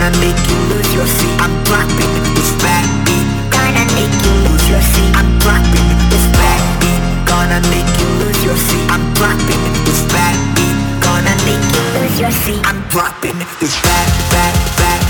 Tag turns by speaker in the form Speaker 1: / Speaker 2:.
Speaker 1: Gonna make you lose your seat. I'm dropping this bad beat. Gonna make you lose your seat. I'm dropping this bad beat. Gonna make you lose your seat. I'm dropping this bad beat. Gonna make you lose your seat. I'm dropping this bad, bad,